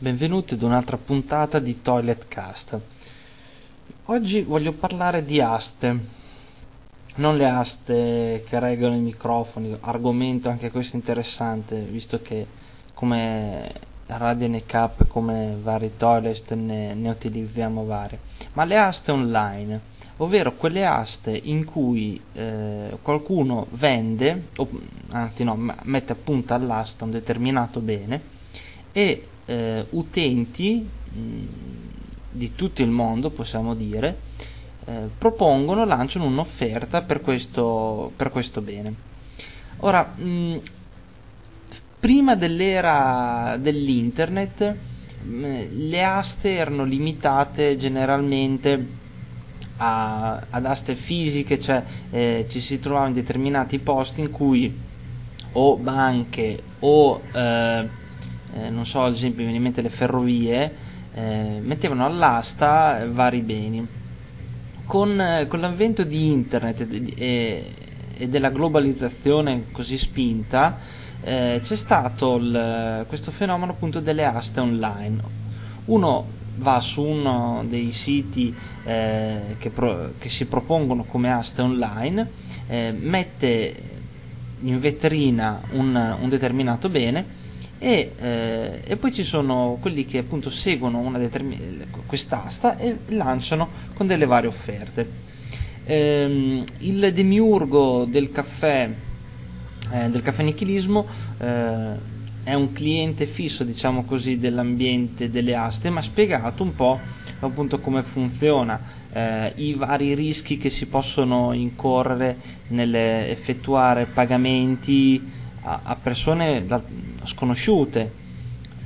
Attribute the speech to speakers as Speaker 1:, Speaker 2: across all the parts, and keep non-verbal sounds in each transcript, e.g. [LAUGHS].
Speaker 1: benvenuti ad un'altra puntata di Toilet Cast. Oggi voglio parlare di aste, non le aste che regolano i microfoni, argomento anche questo interessante, visto che come Radio NK, come vari toilet ne, ne utilizziamo varie, ma le aste online, ovvero quelle aste in cui eh, qualcuno vende, o, anzi no, mette a punta all'asta un determinato bene e eh, utenti mh, di tutto il mondo, possiamo dire, eh, propongono, lanciano un'offerta per questo, per questo bene. Ora, mh, prima dell'era dell'internet, mh, le aste erano limitate generalmente a, ad aste fisiche, cioè eh, ci si trovava in determinati posti in cui o banche o eh, eh, non so, ad esempio, mi viene in mente le ferrovie, eh, mettevano all'asta vari beni. Con, eh, con l'avvento di internet e, e, della globalizzazione così spinta, eh, c'è stato il, questo fenomeno appunto delle aste online. Uno va su uno dei siti eh, che, pro, che, si propongono come aste online, eh, mette in vetrina un, un determinato bene e, eh, e, poi ci sono quelli che appunto seguono quest'asta e lanciano con delle varie offerte. Ehm, il demiurgo del caffè, eh, del caffè nichilismo eh, è un cliente fisso, diciamo così, dell'ambiente delle aste, ma spiegato un po' appunto come funziona. Eh, i vari rischi che si possono incorrere nell'effettuare pagamenti a, a persone da, sconosciute.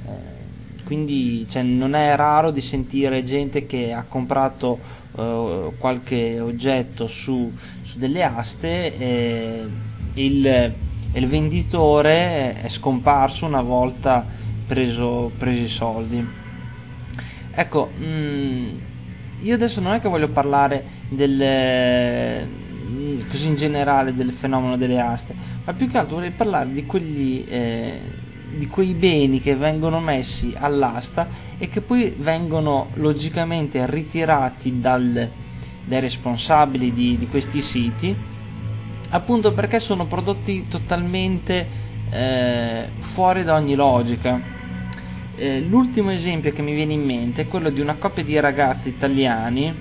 Speaker 1: Eh, quindi cioè, non è raro di sentire gente che ha comprato eh, qualche oggetto su, su delle aste e il, il, venditore è scomparso una volta preso, preso i soldi. Ecco, mh, mm, io adesso non è che voglio parlare del, così in generale del fenomeno delle aste, ma più che altro vorrei parlare di, quegli, eh, di quei beni che vengono messi all'asta e che poi vengono logicamente ritirati dal, dai responsabili di, di, questi siti, appunto perché sono prodotti totalmente eh, fuori da ogni logica. Eh, l'ultimo esempio che mi viene in mente è quello di una coppia di ragazzi italiani,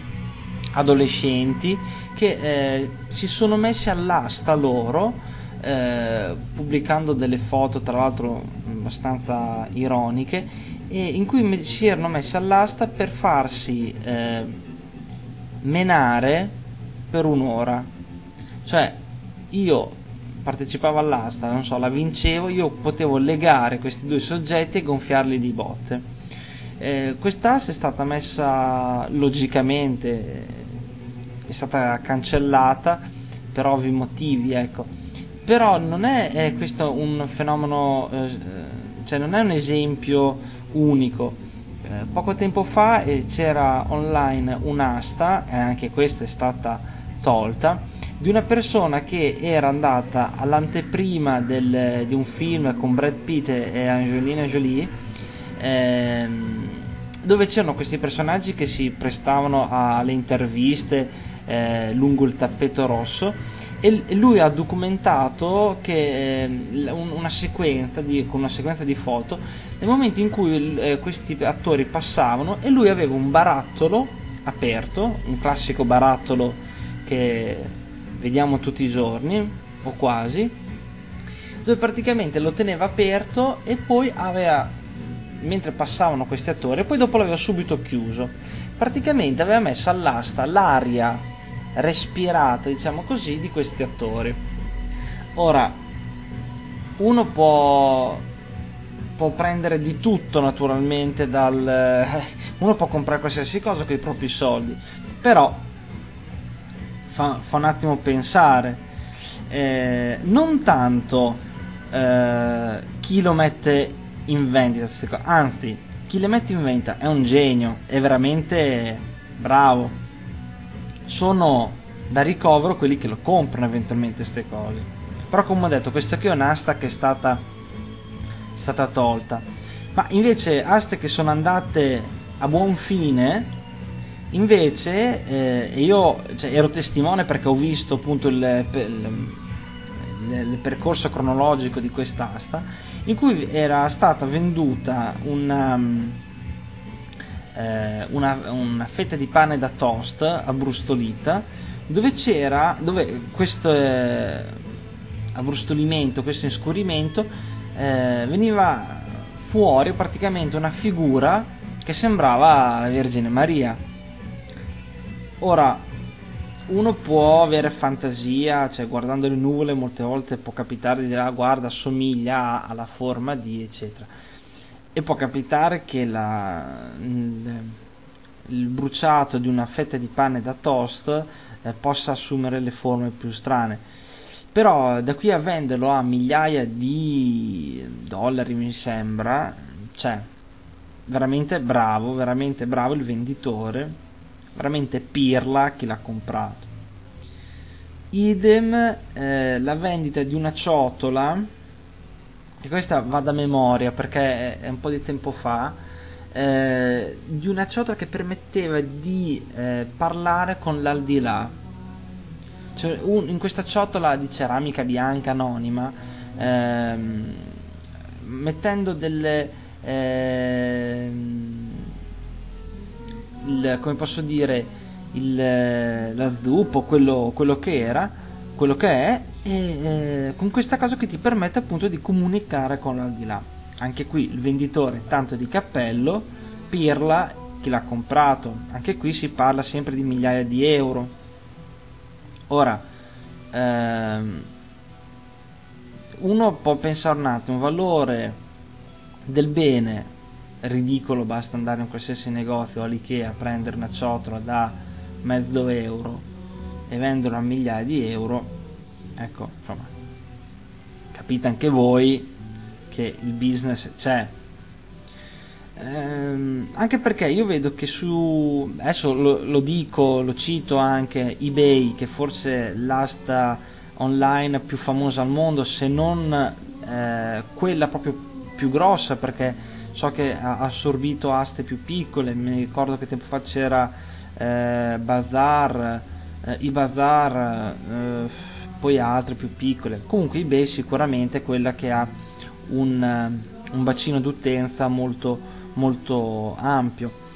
Speaker 1: adolescenti, che eh, si sono messi all'asta loro eh, pubblicando delle foto tra l'altro abbastanza ironiche in cui si erano messi all'asta per farsi eh, menare per un'ora cioè io partecipavo all'asta, non so, la vincevo, io potevo legare questi due soggetti e gonfiarli di botte. Eh, quest'asta è stata messa logicamente, è stata cancellata per ovvi motivi, ecco però non è, è questo un fenomeno, eh, cioè non è un esempio unico. Eh, poco tempo fa eh, c'era online un'asta, e anche questa è stata tolta, di una persona che era andata all'anteprima del, di un film con Brad Pitt e Angelina Jolie, ehm, dove c'erano questi personaggi che si prestavano alle interviste lungo il tappeto rosso e lui ha documentato che, eh, una sequenza di, con una sequenza di foto nel momento in cui eh, questi attori passavano e lui aveva un barattolo aperto, un classico barattolo che vediamo tutti i giorni o quasi, dove praticamente lo teneva aperto e poi aveva, mentre passavano questi attori, e poi dopo l'aveva subito chiuso. Praticamente aveva messo all'asta l'aria respirata, diciamo così, di questi attori. Ora, uno può, può prendere di tutto naturalmente dal... Eh, uno può comprare qualsiasi cosa con i propri soldi, però fa, fa un attimo pensare. Eh, non tanto eh, chi lo mette in vendita, anzi, chi le mette in vendita è un genio, è veramente bravo, sono da ricovero quelli che lo comprano eventualmente queste cose. Però come ho detto, questa qui è un'asta che è stata, stata tolta. ma invece aste che sono andate a buon fine invece eh, io cioè, ero testimone perché ho visto appunto il, il, il, percorso cronologico di quest'asta in cui era stata venduta una, eh, una, una fetta di pane da toast abbrustolita dove c'era dove questo eh, abbrustolimento questo inscurimento eh, veniva fuori praticamente una figura che sembrava la Vergine Maria. Ora, uno può avere fantasia, cioè guardando le nuvole molte volte può capitare di dire ah, guarda assomiglia alla forma di eccetera e può capitare che la, il, il, bruciato di una fetta di pane da toast eh, possa assumere le forme più strane. Però da qui a venderlo a migliaia di dollari mi sembra cioè veramente bravo veramente bravo il venditore veramente pirla chi l'ha comprato. Idem eh, la vendita di una ciotola e questa va da memoria perché è un po' di tempo fa eh, di una ciotola che permetteva di eh, parlare con l'aldilà. Cioè, un, in questa ciotola di ceramica bianca anonima, ehm, mettendo delle... Ehm, il, come posso dire, il, la zuppo, quello, quello che era, quello che è, e eh, con questa cosa che ti permette appunto di comunicare con l'aldilà. Anche qui il venditore tanto di cappello, pirla chi l'ha comprato, anche qui si parla sempre di migliaia di euro. Ora, ehm, uno può pensare un attimo, valore del bene ridicolo, basta andare in qualsiasi negozio all'Ikea a prendere una ciotola da mezzo euro e vendere a migliaia di euro, ecco, insomma, capite anche voi che il business c'è, ehm, anche perché io vedo che su adesso lo, lo, dico, lo cito anche eBay che forse l'asta online più famosa al mondo se non eh, quella proprio più grossa perché so che ha assorbito aste più piccole mi ricordo che tempo fa c'era eh, Bazar eh, i Bazar eh, poi altre più piccole comunque eBay sicuramente è quella che ha un, un bacino d'utenza molto molto ampio.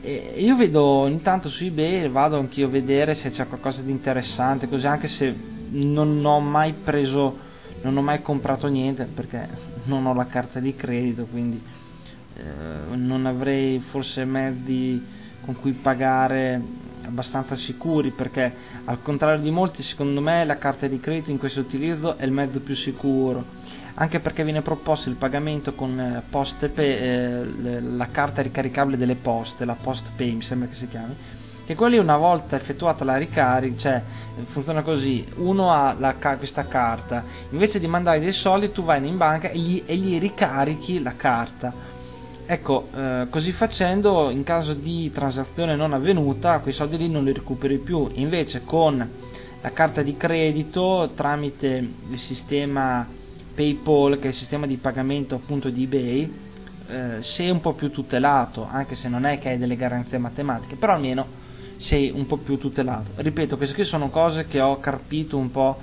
Speaker 1: E io vedo ogni su eBay, vado anch'io a vedere se c'è qualcosa di interessante, così anche se non ho mai preso, non ho mai comprato niente perché non ho la carta di credito, quindi eh, non avrei forse mezzi con cui pagare abbastanza sicuri perché al contrario di molti secondo me la carta di credito in questo utilizzo è il mezzo più sicuro anche perché viene proposto il pagamento con eh, poste pay, eh, la carta ricaricabile delle poste, la post pay mi sembra che si chiami, che quelli una volta effettuata la ricarica, cioè funziona così, uno ha la, questa carta, invece di mandare dei soldi tu vai in banca e gli, e gli ricarichi la carta. Ecco, eh, così facendo, in caso di transazione non avvenuta, quei soldi lì non li recuperi più. Invece con la carta di credito, tramite il sistema PayPal, che è il sistema di pagamento appunto di eBay, eh, sei un po' più tutelato, anche se non è che hai delle garanzie matematiche, però almeno sei un po' più tutelato. Ripeto, queste qui sono cose che ho carpito un po'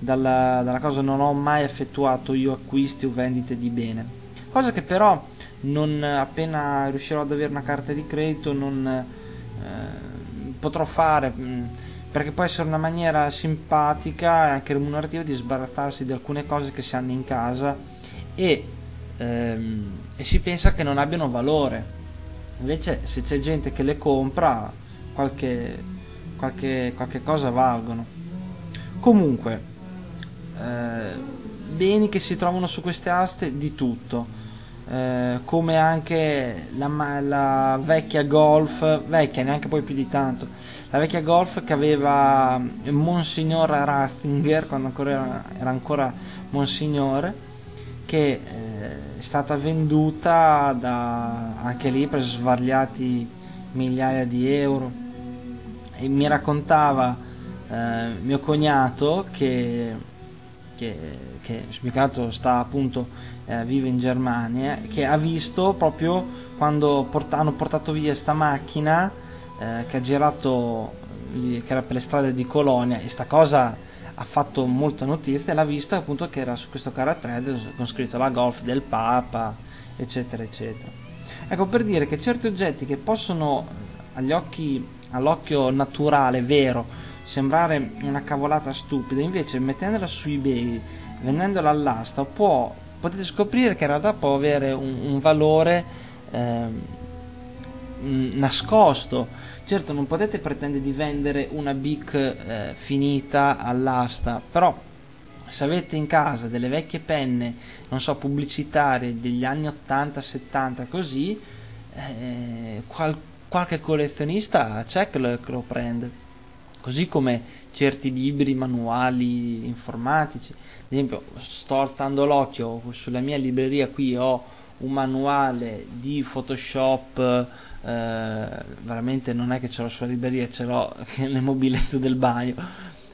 Speaker 1: dalla, dalla cosa, non ho mai effettuato io acquisti o vendite di bene, cosa che però non appena riuscirò ad avere una carta di credito non eh, potrò fare. Mm, perché può essere una maniera simpatica e anche remunerativa di sbarazzarsi di alcune cose che si hanno in casa e, ehm, e si pensa che non abbiano valore. Invece se c'è gente che le compra, qualche, qualche, qualche cosa valgono. Comunque, eh, beni che si trovano su queste aste di tutto. Eh, come anche la, la vecchia Golf, vecchia neanche poi più di tanto, la vecchia Golf che aveva Monsignor Ratzinger quando ancora era, era ancora Monsignore che eh, è stata venduta da, anche lì per svargliati migliaia di euro. E mi raccontava eh, mio cognato che, che, che mio cognato sta appunto eh, vive in Germania, che ha visto proprio quando port- hanno portato via sta macchina eh, che ha girato, che era per le strade di Colonia e sta cosa ha fatto molta notizia e l'ha vista appunto che era su questo carattere con scritto la golf del Papa, eccetera, eccetera. Ecco per dire che certi oggetti che possono occhi, all'occhio naturale, vero, sembrare una cavolata stupida, invece mettendola su eBay, vendendola all'asta, può, potete scoprire che in realtà può avere un, un valore eh, nascosto. Certo, non potete pretendere di vendere una BIC eh, finita all'asta, però se avete in casa delle vecchie penne, non so, pubblicitarie degli anni 80, 70, così, eh, qual- qualche collezionista c'è che lo, che lo prende così come certi libri, manuali informatici. Ad esempio, sto alzando l'occhio sulla mia libreria qui ho un manuale di Photoshop, eh, veramente non è che ce l'ho sulla libreria, ce l'ho [LAUGHS] nel mobiletto del bagno,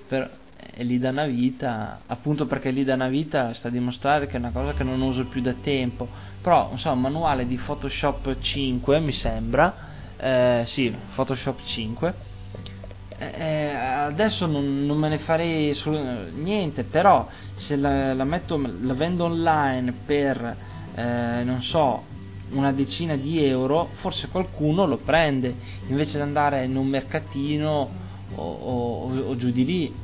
Speaker 1: però è lì da una vita, appunto perché lì da una vita sta a dimostrare che è una cosa che non uso più da tempo, però insomma un manuale di Photoshop 5 mi sembra, eh, sì, Photoshop 5, eh, adesso non, non, me ne farei niente, però se la, la, metto, la vendo online per, eh, non so, una decina di euro, forse qualcuno lo prende, invece di andare in un mercatino o, o, o giù di lì.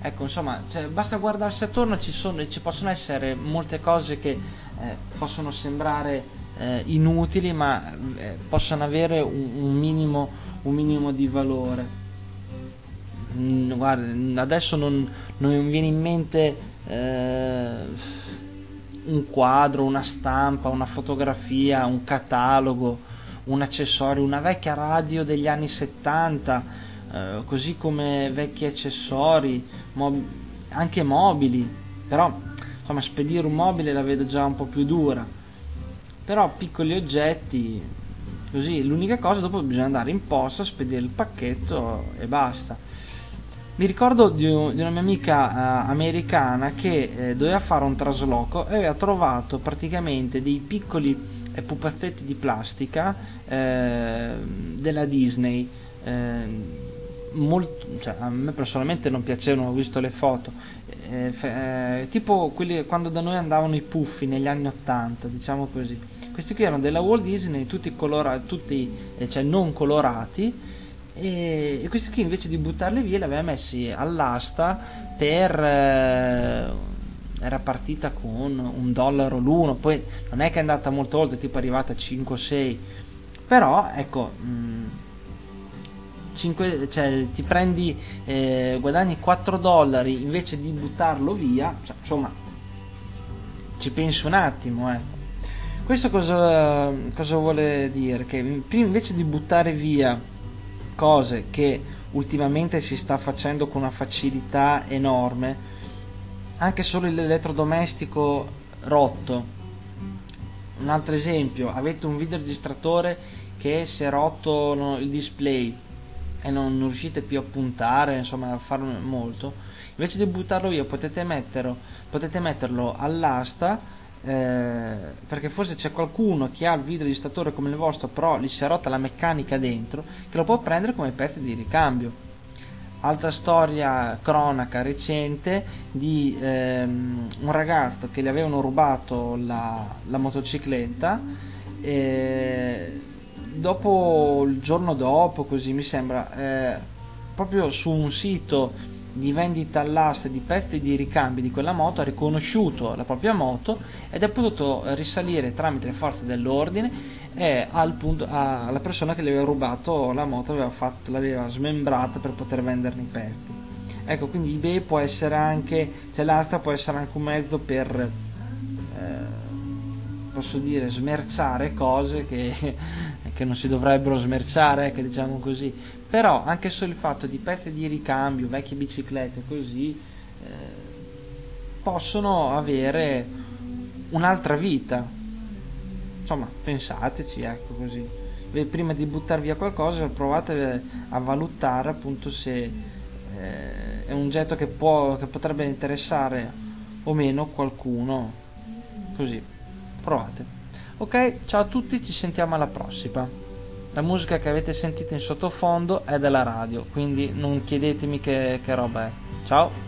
Speaker 1: Ecco, insomma, cioè, basta guardarsi attorno, ci, sono, ci possono essere molte cose che eh, possono sembrare eh, inutili, ma eh, possono avere un, un, minimo, un minimo di valore. Guarda, adesso non, non mi viene in mente eh, un quadro, una stampa, una fotografia, un catalogo, un accessorio, una vecchia radio degli anni 70, eh, così come vecchi accessori, mob- anche mobili, però insomma spedire un mobile la vedo già un po' più dura, però piccoli oggetti, così l'unica cosa dopo bisogna andare in posta, spedire il pacchetto e basta. Mi ricordo di, un, di una mia amica uh, americana che eh, doveva fare un trasloco e aveva trovato praticamente dei piccoli eh, pupazzetti di plastica eh, della Disney. Eh, molto, cioè, a me personalmente non piacevano, ho visto le foto, eh, eh, tipo quelli quando da noi andavano i puffi negli anni 80, diciamo così. Questi qui erano della Walt Disney, tutti, colorati, tutti cioè non colorati, e, e questi qui invece di buttarli via li aveva messi all'asta per eh, era partita con un dollaro l'uno poi non è che è andata molto oltre tipo è arrivata a 5-6 però ecco mh, mm, 5, cioè, ti prendi eh, guadagni 4 dollari invece di buttarlo via cioè, insomma ci pensi un attimo ecco questo cosa, cosa vuole dire? Che invece di buttare via cose che ultimamente si sta facendo con una facilità enorme, anche solo l'elettrodomestico rotto. Un altro esempio, avete un videoregistratore che si è rotto il display e non riuscite più a puntare, insomma a fare molto, invece di buttarlo via potete metterlo, potete metterlo all'asta eh, perché forse c'è qualcuno che ha il videoregistratore come il vostro, però gli si è rotta la meccanica dentro, che lo può prendere come pezzo di ricambio. Altra storia cronaca recente di ehm, un ragazzo che gli avevano rubato la, la motocicletta e dopo il giorno dopo, così mi sembra, eh, proprio su un sito di vendita all'asta di pezzi di ricambi di quella moto ha riconosciuto la propria moto ed è potuto risalire tramite le forze dell'ordine al punto, alla persona che le aveva rubato la moto aveva fatto, l'aveva smembrata per poter venderne i pezzi. Ecco quindi eBay può essere anche cioè l'asta può essere anche un mezzo per eh, posso dire smerciare cose che, [LAUGHS] che non si dovrebbero smerciare ecco, diciamo così però anche solo il fatto di pezzi di ricambio, vecchie biciclette così eh, possono avere un'altra vita. Insomma pensateci ecco così. Prima di buttare via qualcosa provate a valutare appunto se eh, è un oggetto che, può, che potrebbe interessare o meno qualcuno. Così. Provate. Ok, ciao a tutti, ci sentiamo alla prossima. La musica che avete sentito in sottofondo è della radio, quindi non chiedetemi che, che roba è. Ciao!